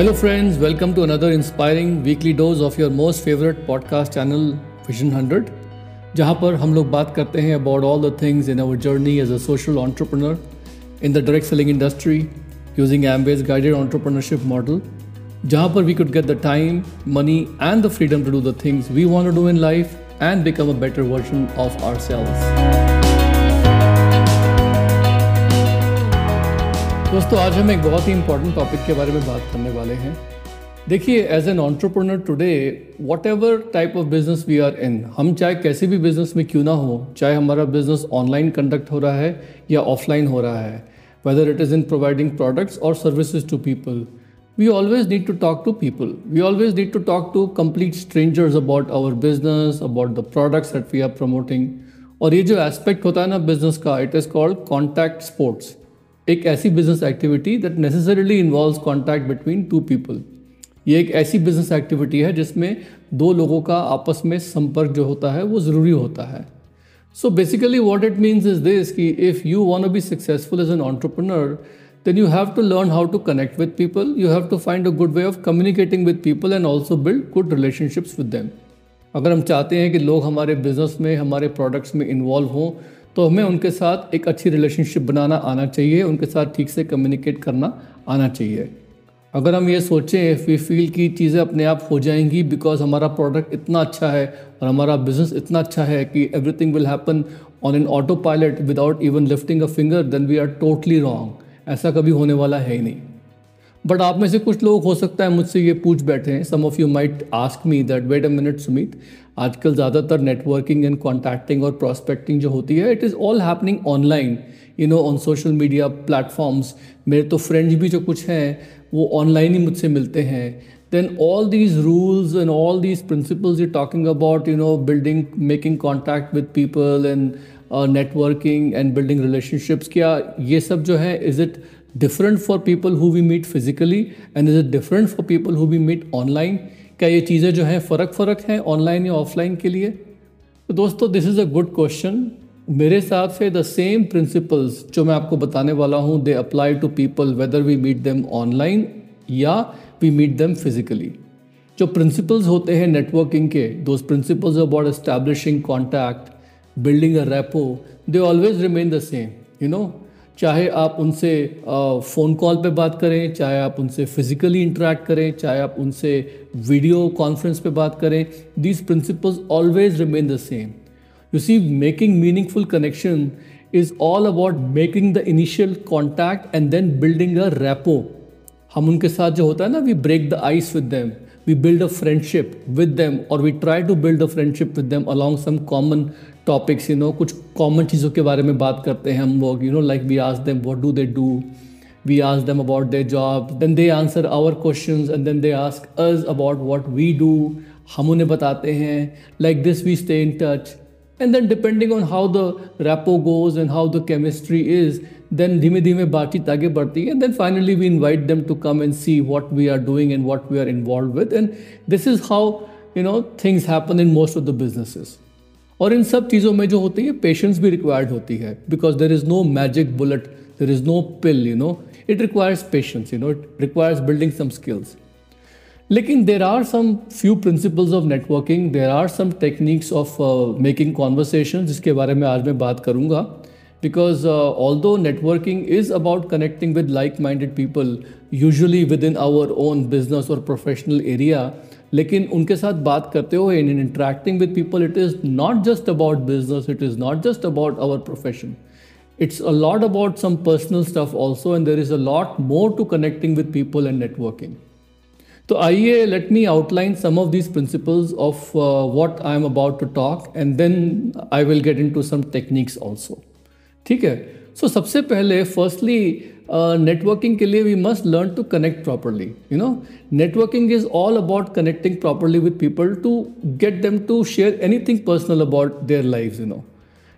Hello, friends. Welcome to another inspiring weekly dose of your most favorite podcast channel, Vision 100, जहाँ पर हम लोग बात करते हैं about all the things in our journey as a social entrepreneur in the direct selling industry using Amway's guided entrepreneurship model, जहाँ पर we could get the time, money, and the freedom to do the things we want to do in life and become a better version of ourselves. दोस्तों आज हम एक बहुत ही important topic के बारे में बात करने वाले हैं देखिए as an entrepreneur today whatever type of business we are in हम चाहे कैसे भी बिज़नेस में क्यों ना हो चाहे हमारा बिज़नेस ऑनलाइन कंडक्ट हो रहा है या ऑफलाइन हो रहा है whether it is in providing products और services to people we always need to talk to people. We always need to talk to complete strangers about our business, about the products that we are promoting. और ये जो aspect होता है ना business का it is called contact sports एक ऐसी business activity that necessarily involve contact between two people ये एक ऐसी बिज़नेस एक्टिविटी है जिसमें दो लोगों का आपस में संपर्क जो होता है वो ज़रूरी होता है so basically what it means is this कि if you want be successful as an entrepreneur then you have to learn how to connect with people. You have to find a good way of communicating with people and also build good relationships with them. अगर हम चाहते हैं कि लोग हमारे business में, हमारे products में इन्वॉल्व हों तो हमें उनके साथ एक अच्छी रिलेशनशिप बनाना आना चाहिए, उनके साथ ठीक से कम्युनिकेट करना आना चाहिए। अगर हम ये सोचें इफ़ वी फील की चीज़ें अपने आप हो जाएँगी बिकॉज़ हमारा प्रोडक्ट इतना अच्छा है और हमारा बिज़नेस इतना अच्छा है कि everything will happen on an autopilot without even lifting a finger then we are totally wrong ऐसा कभी होने वाला है ही नहीं। बट आप में से कुछ लोग हो सकता है मुझसे ये पूछ बैठे हैं। Some of you might ask me that wait a minute Sumit आजकल ज़्यादातर नेटवर्किंग एंड कॉन्टैक्टिंग और प्रॉस्पेक्टिंग जो होती है it is all happening online you know on social media platforms मेरे तो फ्रेंड्स भी जो कुछ हैं वो ऑनलाइन ही मुझसे मिलते हैं। All these rules and all these principles you're talking about you know building making contact with people and uh, networking and building relationships क्या ये सब जो है is it different for people who we meet physically and is it different for people who we meet online? क्या ये चीज़ें जो हैं फ़र्क फ़र्क हैं ऑनलाइन या ऑफलाइन के लिए? तो दोस्तों this is a good question मेरे हिसाब से द सेम प्रिंसिपल्स जो मैं आपको बताने वाला हूँ they apply to people whether we meet them online या वी मीट देम फिजिकली जो प्रिंसिपल्स होते हैं नेटवर्किंग के those principles about establishing contact building a rapport they always remain the same you know चाहे आप उनसे फ़ोन कॉल पे बात करें, चाहे आप उनसे फिज़िकली इंटरेक्ट करें, चाहे आप उनसे वीडियो कॉन्फ्रेंस पे बात करें these principles always remain the same you see making meaningful connection is all about making the initial contact and then building a rapport हम उनके साथ जो होता है ना we break the ice with them we build a friendship with them और we try to build a friendship with them along some common topics you know कुछ common चीज़ों के बारे में बात करते हैं हम लोग you know like we ask them what do they do we ask them about their job then they answer our question and then they ask us about what we do हम उन्हें बताते हैं like this we stay in touch and then depending on how the rapport goes and how the chemistry is then धीमे धीमे बातचीत आगे बढ़ती है. And then finally we invite them to come and see what we are doing and what we are involved with and this is how you know things happen in most of the businesses और इन सब चीज़ों में जो होती है patience भी required होती है because there is no magic bullet there is no pill you know it requires patience you know it requires building some skills लेकिन there are some few principles of networking there are some techniques of making conversation जिसके बारे में आज मैं बात करूँगा because although networking is about connecting with like minded people usually within our own business और professional area लेकिन उनके साथ बात करते हुए in interacting with people it is not just about business it is not just about our profession it's a lot about some personal stuff also and there is a lot more to connecting with people and networking. तो आइए let me outline some of these principles of what I am about to talk and then I will get into some techniques also ठीक है? So so, सबसे पहले firstly networking uh, के लिए we must learn to connect properly you know networking is all about connecting properly with people to get them to share anything personal about their life you know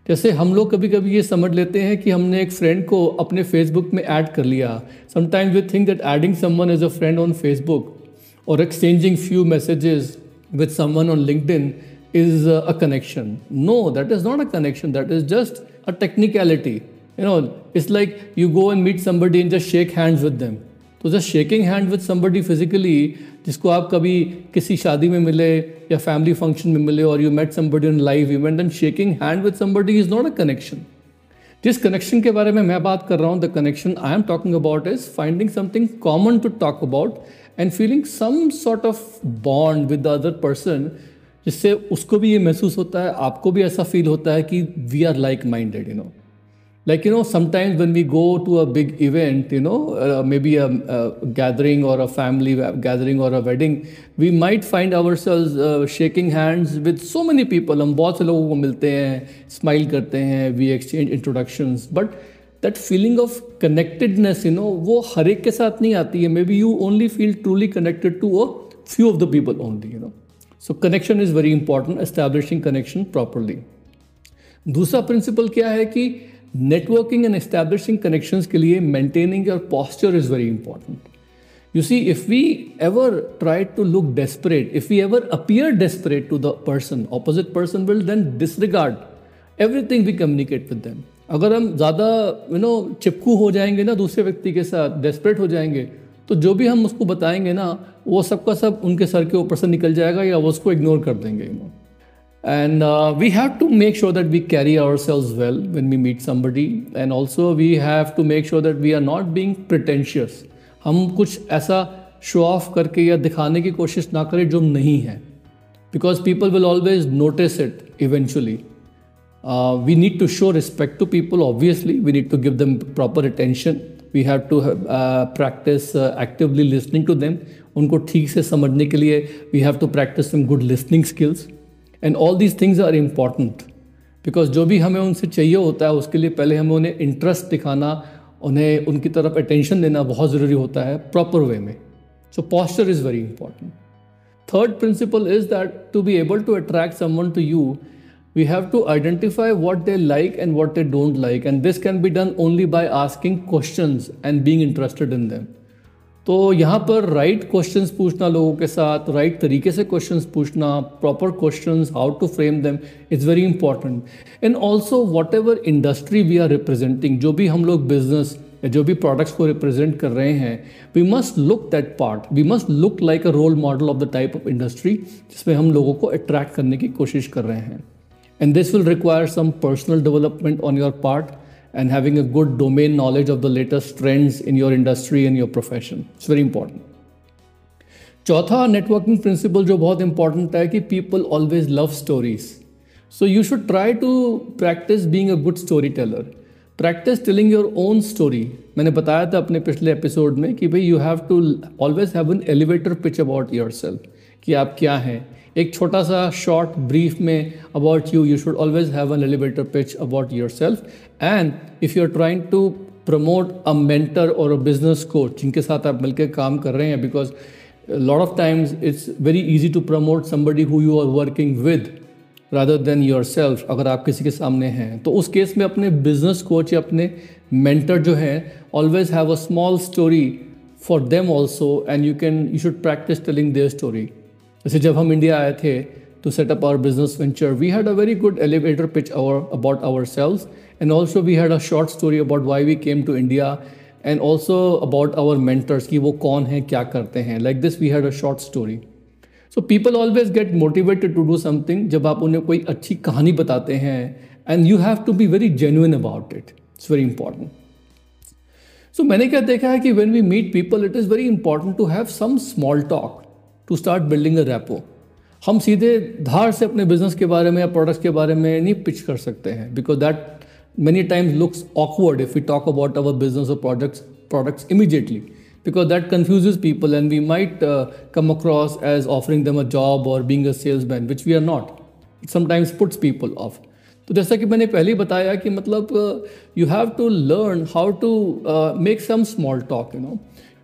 जैसे हम लोग कभी कभी ये समझ लेते हैं कि हमने एक फ्रेंड को अपने फेसबुक में ऐड कर लिया। Sometimes we think that adding someone as a friend on Facebook और exchanging few messages with someone on LinkedIn is a connection no that is not a connection That is just a technicality. You know, it's like you go and meet somebody and just shake hands with them. तो just shaking hand with somebody physically जिसको आप कभी किसी शादी में मिले या family function में मिले और you met somebody in live event and shaking hand with somebody is not a connection जिस कनेक्शन के बारे में मैं बात कर रहा हूँ the connection I am talking about is finding something common to talk about and feeling some sort of bond with the other person जिससे उसको भी ये महसूस होता है आपको भी ऐसा फील होता है कि we are like minded you know like you know sometimes when we go to a big event you know uh, maybe a, a, gathering or a family gathering or a wedding we might find ourselves uh, shaking hands with so many people हम बहुत से लोगों को मिलते हैं smile करते हैं we exchange introductions but that feeling of connectedness you know वो हर एक के साथ नहीं आती है maybe you only feel truly connected to a few of the people only you know so connection is very important establishing connection properly दूसरा principle क्या है कि नेटवर्किंग एंड एस्टैब्लिशिंग कनेक्शंस के लिए maintaining your posture is very important you see if we ever try to look desperate if we ever appear desperate to the person opposite person will then disregard everything we communicate with them अगर हम ज़्यादा you know चिपकू हो जाएँगे ना दूसरे व्यक्ति के साथ डेस्परेट हो जाएँगे तो जो भी हम उसको बताएँगे ना, वो सबका सब उनके सर के ऊपर से निकल जाएगा या वो उसको इग्नोर कर देंगे you know and uh, we have to make sure that we carry ourselves well when we meet somebody. And also we have to make sure that we are not being pretentious. हम कुछ ऐसा show off करके या दिखाने की कोशिश ना करें जो नहीं है। Because people will always notice it eventually we need to show respect to people obviously we need to give them proper attention we have to practice actively listening to them उनको ठीक से समझने के लिए we have to practice some good listening skills and all these things are important because जो भी हमें उनसे चाहिए होता है, उसके लिए पहले हमें उन्हें इंटरेस्ट दिखाना, उन्हें, उनकी तरफ़ अटेंशन देना बहुत ज़रूरी होता है प्रॉपर वे में. So posture is very important third principle is that to be able to attract someone to you we have to identify what they like and what they don't like and this can be done only by asking question and being interested in them तो यहाँ पर right questions पूछना लोगों के साथ right तरीके से questions पूछना proper questions how to frame them is very important and also whatever industry we are representing जो भी हम लोग बिज़नेस जो भी प्रोडक्ट्स को रिप्रेजेंट कर रहे हैं we must look that part we must look like a role model of the type of industry जिसमें हम लोगों को अट्रैक्ट करने की कोशिश कर रहे हैं. And this will require some personal development on your part and having a good domain knowledge of the latest trends in your industry and your profession. It's very important. चौथा नेटवर्किंग प्रिंसिपल जो बहुत important है कि people always love stories so you should try to practice being a good storyteller practice telling your own story मैंने बताया था अपने पिछले एपिसोड में कि भाई you have to always have an elevator pitch about yourself कि आप क्या हैं एक छोटा सा शॉर्ट ब्रीफ में about you you should always have an elevator pitch about yourself and if you are trying to promote a mentor और a business coach जिनके साथ आप मिलकर काम कर रहे हैं because lot of times it's very easy to promote somebody who you are working with rather than yourself अगर आप किसी के सामने हैं। तो उस केस में अपने बिज़नेस कोच या अपने मेंटर जो हैं always have a small story for them also and you can you should practice telling their story जैसे जब हम इंडिया आए थे to set up our business venture we had a very good elevator pitch our about our sales and also we had a short story about why we came to India and also about our mentors कि वो कौन हैं, क्या करते हैं। Like this we had a short story so people always get motivated to do something जब आप उन्हें कोई अच्छी कहानी बताते हैं and you have to be very genuine about it it's very important so मैंने क्या देखा है कि when we meet people it is very important to have some small talk to start building a rapport हम सीधे धार से अपने business के बारे में या प्रोडक्ट्स के बारे में नहीं पिच कर सकते हैं because that many times looks awkward if you talk about our business और products products immediately because that confuse people and we might come across as offering them a job और being a salesman which we are not it puts people off तो जैसा कि मैंने पहले ही बताया कि मतलब you have to learn how to make some small talk you know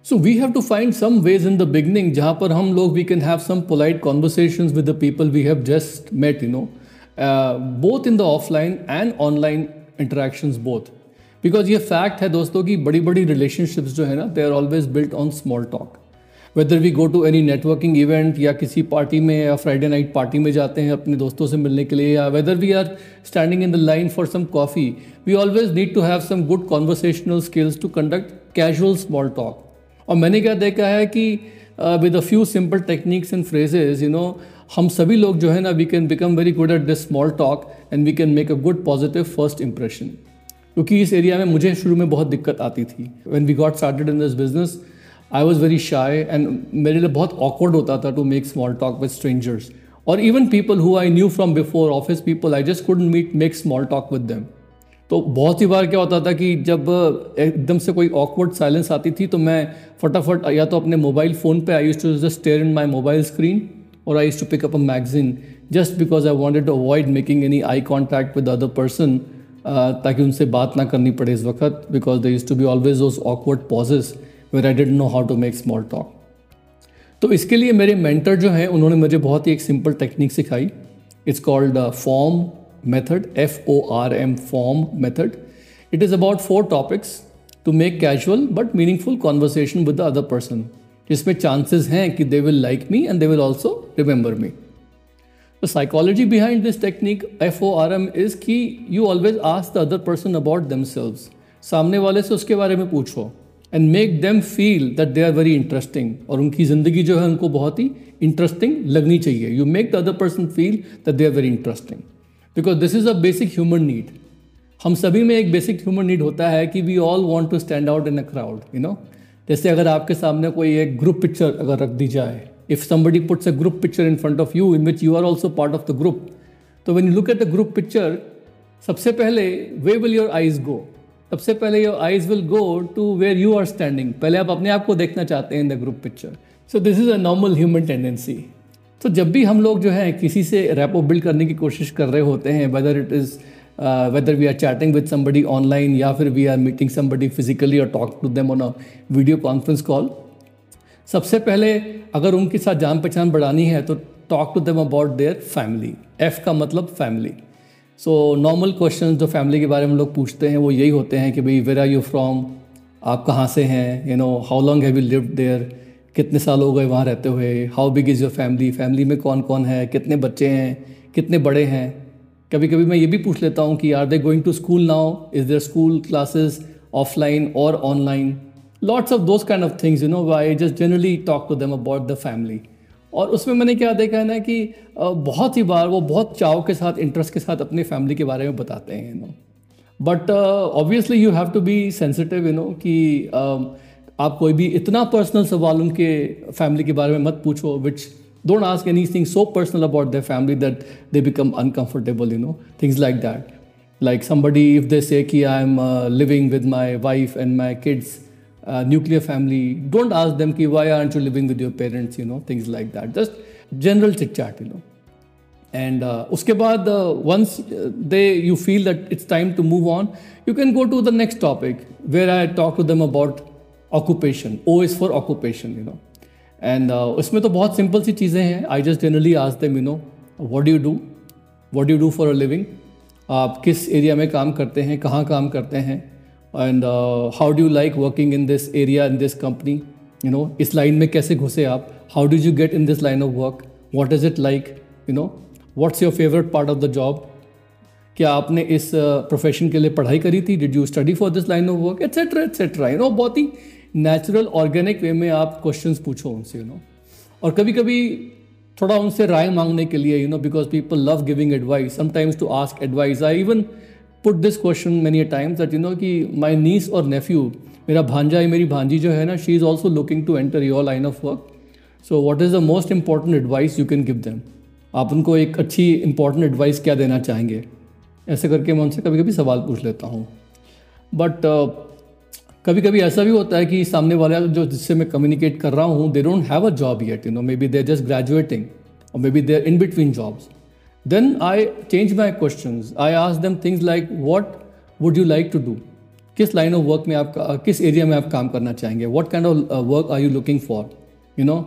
so we have to find some ways in the beginning जहाँ पर हम लोग we can have some polite conversation with the people we have just met you know both in the offline and online interaction both because ये fact है दोस्तों की बड़ी बड़ी रिलेशनशिप्स जो है ना they are always built on small talk whether we go to any networking event या किसी पार्टी में या फ्राइडे नाइट पार्टी में जाते हैं अपने दोस्तों से मिलने के लिए, या whether we are standing in the line for some coffee we always need to have some good conversational skills to conduct casual small talk और मैंने क्या देखा है कि with a few simple techniques and phrases you know हम सभी लोग जो है ना we can become very good at this small talk and we can make a good positive first impression क्योंकि इस एरिया में मुझे शुरू में बहुत दिक्कत आती थी। When we got started in this business I was very shy and मेरे लिए बहुत ऑकवर्ड होता था to make small talk with strangers और even people who I knew from before office people I just could meet make small talk with them तो बहुत ही बार क्या होता था कि जब एकदम से कोई ऑकवर्ड साइलेंस आती थी तो मैं फटाफट या तो अपने मोबाइल फ़ोन पे I use to just stare in my mobile screen और I use to pick up a magazine just because I wanted to avoid making any eye contact with other person ताकि उनसे बात ना करनी पड़े इस वक्त because they use to be always those awkward pauses where I don't know how to make small talk तो इसके लिए मेरे मेंटर जो हैं, उन्होंने मुझे बहुत ही एक सिंपल टेक्निक सिखाई। It's called form method, F O R M form method. It is about four topics to make casual but meaningful conversation with the other person. जिसमें chances हैं कि they will like me and they will also remember me. The psychology behind this technique FORM is कि you always ask the other person about themselves. सामने वाले से उसके बारे में पूछो and make them feel that they are very interesting और उनकी ज़िंदगी जो है उनको बहुत ही इंटरेस्टिंग लगनी चाहिए you make the other person feel that they are very interesting because this is a basic human need हम सभी में एक बेसिक ह्यूमन नीड होता है कि we all want to stand out in a crowd you know जैसे अगर आपके सामने कोई एक ग्रुप पिक्चर अगर रख दी जाए if somebody puts a group picture in front of you in which you are also part of the group तो when you look at the group picture सबसे पहले way will your eyes go सबसे पहले your eyes will go to where you are standing पहले आप अपने आप को देखना चाहते हैं in the group picture so this is a normal human tendency तो जब भी हम लोग जो है किसी से रैपो बिल्ड करने की कोशिश कर रहे होते हैं whether it is whether we are chatting with somebody online या फिर we are meeting somebody physically और talk to them on a video conference call सबसे पहले अगर उनके साथ जान पहचान बढ़ानी है तो talk to them about their family F का मतलब फैमिली सो नॉर्मल क्वेश्चन जो फैमिली के बारे में लोग पूछते हैं, वो यही होते हैं कि भाई वेर आर यू फ्रॉम आप कहाँ से हैं? You know how long have you lived there कितने साल हो गए वहाँ रहते हुए? How big is your family family में कौन कौन है? कितने बच्चे हैं? कितने बड़े हैं? कभी कभी मैं ये भी पूछ लेता हूँ कि are they going to school now is there school classes offline और online lots of those kind of things you know I just generally talk to them about the family और उसमें मैंने क्या देखा है ना कि बहुत ही बार वो बहुत चाव के साथ इंटरेस्ट के साथ अपनी फैमिली के बारे में बताते हैं you know but obviously you have to be sensitive you know कि uh, आप कोई भी इतना पर्सनल सवाल उनके फैमिली के बारे में मत पूछो which don't ask anything so personal about the family that they become uncomfortable you know things like that like somebody if they say कि I am living with my wife and my kids nuclear family don't ask them कि why are you living with your parents you know things like that just general chit chat you know and उसके बाद once they you feel that it's time to move on you can go to the next topic where I talk to them about occupation O is for occupation you know and उसमें तो बहुत simple सी चीज़ें हैं। I just generally ask them you know what you do what you do for a living आप किस area में काम करते हैं? कहाँ काम करते हैं? And how do like working in this area in this company you know इस लाइन में कैसे घुसे आप? How do you get in this line of work what is it like you know what's your favourite part of the job क्या आपने इस profession uh, के लिए पढ़ाई करी थी? Did you study for this line of work etcetera etcetera you know बहुत ही नेचुरल ऑर्गेनिक वे में आप क्वेश्चन पूछो उनसे यू नो और कभी कभी थोड़ा उनसे राय मांगने के लिए you know because people love giving advice sometimes to ask advice I even put this question many times that you know कि माई नीस और नेफ्यू मेरा भांजा, मेरी भांजी जो है ना she is also looking to enter your line of work so what is the most important advice you can give them आप उनको एक अच्छी इंपॉर्टेंट एडवाइस क्या देना चाहेंगे? ऐसे करके मैं उनसे कभी कभी सवाल पूछ लेता हूँ. बट कभी कभी ऐसा भी होता है कि सामने वाला जो जिससे मैं कम्युनिकेट कर रहा हूँ they don't have a job yet you know maybe they just graduating और maybe they in between jobs then I change my question I ask them things like what would you like to do किस line of work में आप, किस area में आप काम करना चाहेंगे? What kind of work are you looking for you know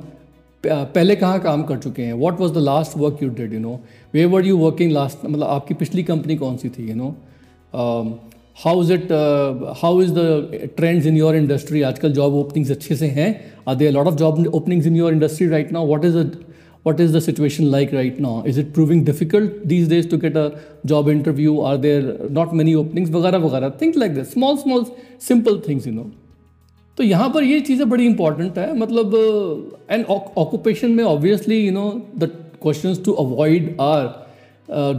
पहले कहाँ काम कर चुके हैं? What was the last work you did you know way were you working last मतलब आपकी पिछली कंपनी कौन सी थी you know how is it how is the trends in your industry आजकल जॉब ओपनिंग्स अच्छे से हैं are they lot of job openings in your industry right now what is the what is the situation like right now is it proving difficult these days to get a job interview are there not many openings vagara vagara things like this small small simple things you know तो यहाँ पर ये चीज़ें बड़ी important है मतलब and occupation में obviously you know the questions to avoid are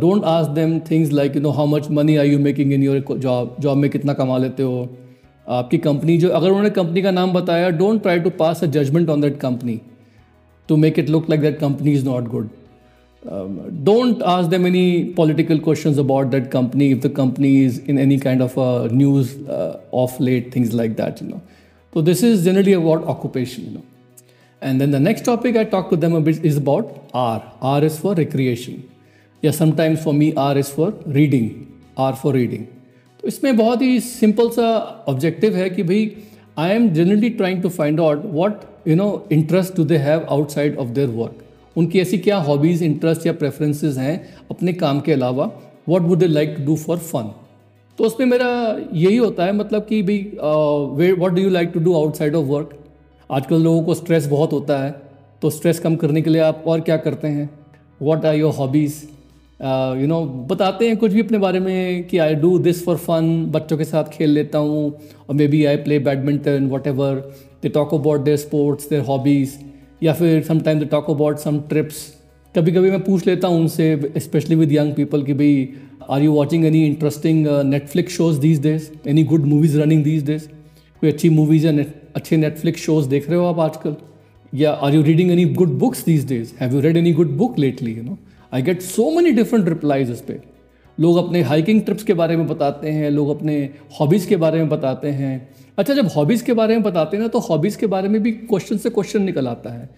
don't ask them things like you know how much money are you making in your job job में कितना कमा लेते हो आपकी कंपनी जो अगर उन्होंने कंपनी का नाम बताया don't try to pass a judgement on that company to make it look like that company is not good don't ask them any political questions about that company if the company is in any kind of uh, news uh, off late things like that you know so this is generally about occupation you know and then the next topic i talk to them a bit is about r r is for recreation Yeah sometimes for me R is for reading R for reading तो इसमें बहुत ही simple सा objective है कि भाई I am generally trying to find out what you know interest do they have outside of their work उनकी ऐसी क्या हॉबीज़ इंटरेस्ट या प्रेफरेंसेस हैं अपने काम के अलावा? What would they like to do for fun तो उसमें मेरा यही होता है मतलब कि भाई what do you like to do outside of work आजकल लोगों को स्ट्रेस बहुत होता है तो स्ट्रेस कम करने के लिए आप और क्या करते हैं? What are your hobbies you know बताते हैं कुछ भी अपने बारे में कि I do this for fun बच्चों के साथ खेल लेता हूँ, और maybe I play badminton whatever they talk about their sports their hobbies या फिर sometime they talk about some trips कभी कभी मैं पूछ लेता हूँ उनसे स्पेशली विद यंग पीपल कि भाई are you watching any interesting Netflix shows these days any good movies running these days कोई अच्छी मूवीज़ या अच्छे नेटफ्लिक्स शोज़ देख रहे हो आप आजकल? या are you reading any good books these days have you read any good book lately you know I get so many different replies इस पर लोग अपने हाइकिंग ट्रिप्स के बारे में बताते हैं, लोग अपने हॉबीज़ के बारे में बताते हैं। अच्छा जब हॉबीज़ के बारे में बताते हैं ना तो हॉबीज़ के बारे में भी क्वेश्चन से क्वेश्चन निकल आता है।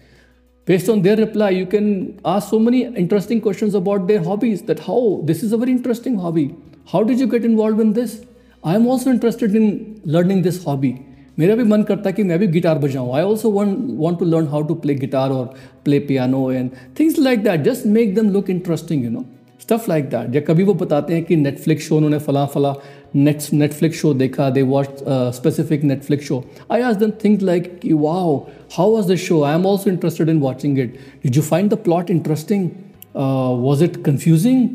Based on their reply you can ask so many interesting question about their hobbies that how this is a very interesting hobby how did you get involve in this I am also interested in learning this hobby मेरा भी मन करता है कि मैं भी guitar बजाऊँ। I also want to learn how to play guitar और play piano and things like that just make them look interesting you know stuff like that या कभी वो बताते हैं कि नेटफ्लिक्स शो उन्होंने फला फला नेट नेटफ्लिक्स शो देखा they watch specific Netflix show I ask them think like कि wow how was the show I am also interested in watching it did you find the plot interesting was it confusing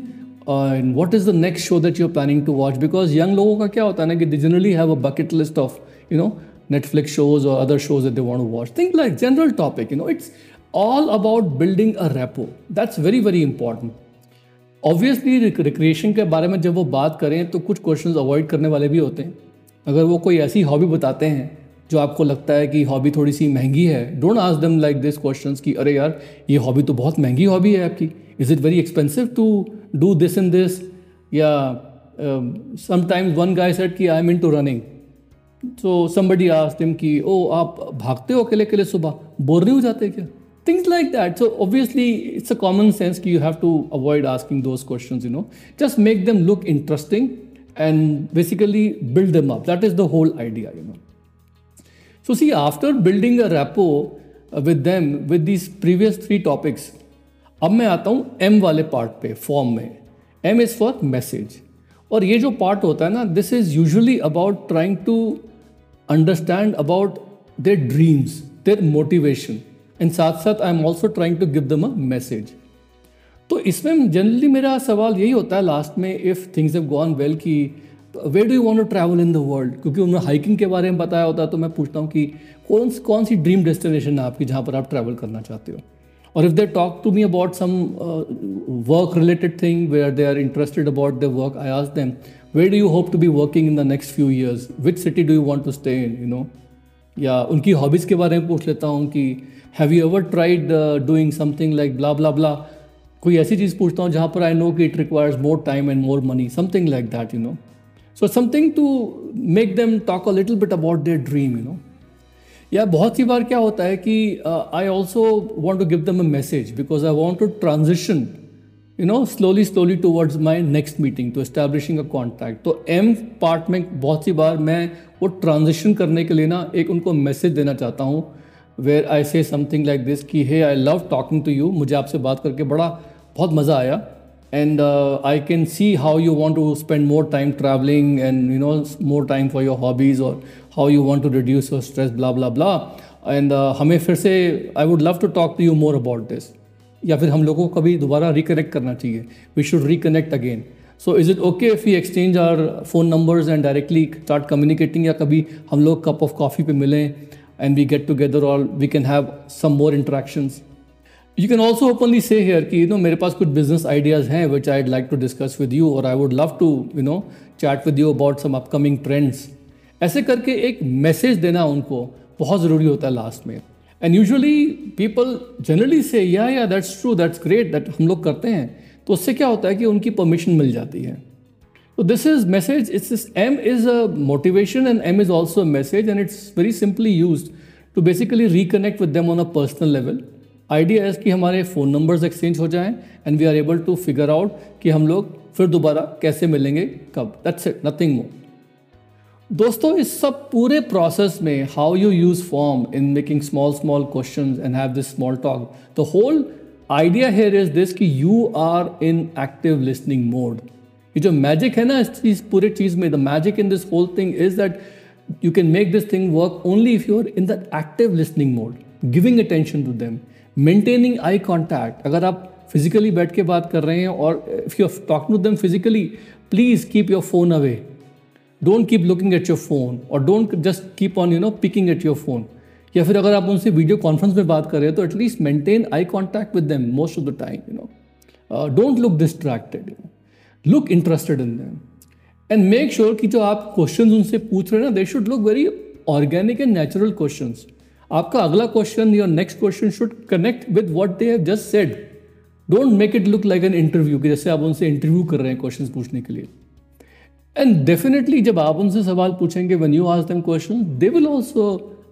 and what is the next show that you are planning to watch because young लोगों का क्या होता है ना कि they generally have a bucket list of you know Netflix shows or other shows that they want to watch. Think like general topic, you know, it's all about building a rapport. That's very, very important. Obviously recreation के बारे में जब वो बात करें तो कुछ questions avoid करने वाले भी होते हैं अगर वो कोई ऐसी हॉबी बताते हैं जो आपको लगता है कि हॉबी थोड़ी सी महँगी है don't ask them like this questions कि अरे यार ये हॉबी तो बहुत महँगी हॉबी है आपकी is it very expensive to do this in this या समटाइम्स वन गाय सेट कि I am into running so somebody ask them कि, ओ, आप भागते हो अकेले अकेले सुबह? बोर नहीं हो जाते क्या? Things like that so obviously it's a common sense कि you have to avoid asking those question you know just make them look interesting and basically build them up that is the whole idea you know so see after building a rapport with them with this previous three topics अब मैं आता हूँ M वाले part पे form में. M is for message और ये जो पार्ट होता है ना this is usually about trying to understand about their dreams, their motivation. And साथ साथ I am also trying to give them a message तो इसमें जनरली मेरा सवाल यही होता है लास्ट में if things have gone well कि वे do you want to travel in the world क्योंकि उन्होंने हाइकिंग के बारे में बताया होता है तो मैं पूछता हूँ कि कौन कौन सी ड्रीम डेस्टिनेशन है आपकी जहाँ पर आप ट्रैवल करना चाहते हो? और if they talk to me about some work related thing where they are interested about the work I ask them where do you hope to be working in the next few years? Which city do you want to stay in, you know? या उनकी hobbies के बारे में पूछ लेता हूँ कि have you ever tried doing something like blah blah blah कोई ऐसी चीज़ पूछता हूँ जहाँ पर आई नो कि it requires more time and more money something like that you know so something to make them talk a little bit about their dream you know या बहुत सी बार क्या होता है कि I also want to give them a message because I want to transition you know slowly slowly towards my next meeting to establishing a contact तो M part में बहुत सी बार मैं वो ट्रांजिशन करने के लिए ना एक उनको मैसेज देना चाहता हूँ where I say something like this कि hey I love talking to you मुझे आपसे बात करके बड़ा बहुत मज़ा आया। And I can see how you want to spend more time travelling and you know more time for your hobbies और how you want to reduce your stress blah blah blah and हमें फिर से I would love to talk to you more about this या फिर हम लोगों को कभी दोबारा रिकनेक्ट करना चाहिए। We should reconnect again so is it okay if you exchange our phone numbers and directly start communicating या कभी हम लोग कप ऑफ़ कॉफ़ी पे मिलें and we get together all we can have some more interactions you can also openly say here that you know मेरे पास कुछ business ideas हैं which I like to discuss with you और I would love to you know chat with you about some upcoming trends ऐसे करके एक message देना उनको बहुत ज़रूरी होता है लास्ट में। एंड यूजली पीपल जनरली से या या that's true that's great that हम लोग करते हैं. तो उससे क्या होता है कि उनकी परमिशन मिल जाती है। तो this is message it's um is a motivation and um is also message and it's very simply use to basically reconnect with them on a personal level idea है कि हमारे फ़ोन नंबर्स एक्सचेंज हो जाएँ and we are able to figure out कि हम लोग फिर दोबारा कैसे मिलेंगे, कब। दैट्स इट नथिंग मोर दोस्तों, इस सब पूरे प्रोसेस में how you use form in making small small question and have this small talk the whole idea here is this कि you are in active listening mode ये जो magic है ना, इस चीज़, पूरे चीज़ में the magic in this whole thing is that you can make this thing work only if you are in the active listening mode giving attention to them maintaining eye contact अगर आप physically बैठ के बात कर रहे हैं और if you talk to them physically please keep your phone away don't keep looking at your phone और don't just keep on you know picking at your phone या फिर अगर आप उनसे वीडियो कॉन्फ्रेंस में बात कर रहे तो at least maintain eye contact with them most of the time you know don't look distracted you look interested in them and make sure कि जो आप क्वेश्चन उनसे पूछ रहे हैं ना they should look very organic and natural question आपका अगला question your next question should connect with what they have just said don't make it look like an interview कि जैसे आप उनसे इंटरव्यू कर रहे हैं क्वेश्चन पूछने के लिए. एंड डेफिनेटली जब आप उनसे सवाल पूछेंगे one you ask them question they will also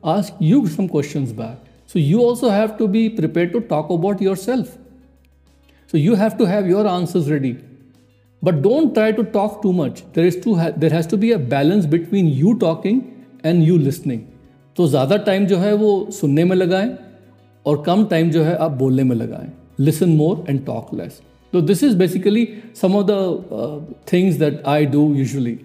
ask you some question back so you also have to be prepare to talk about yourself so you have to have your answers ready but don't try to talk too much there is to there has to be a balance between you talking and you listening तो ज़्यादा time जो है वो सुनने में लगाएँ और कम time जो है आप बोलने में लगाएँ. Listen more and talk less तो this is basically some of the things that I do usually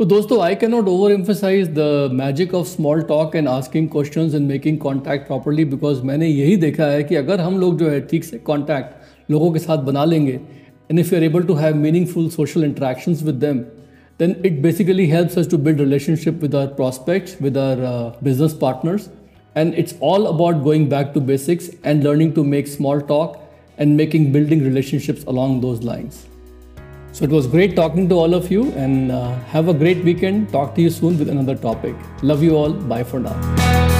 तो दोस्तों I can not over emphasise the magic of small talk and asking question and making contact properly because मैंने यही देखा है कि अगर हम लोग जो है ठीक से कॉन्टैक्ट लोगों के साथ बना लेंगे and if you are able to have meaningful social interactions with them then it basically helps us to build relationship with our prospects with our uh, business partners. And it's all about going back to basics and learning to make small talk and making building relationships along those lines so it was great talking to all of you and uh, have a great weekend. Talk to you soon with another topic. Love you all. Bye for now.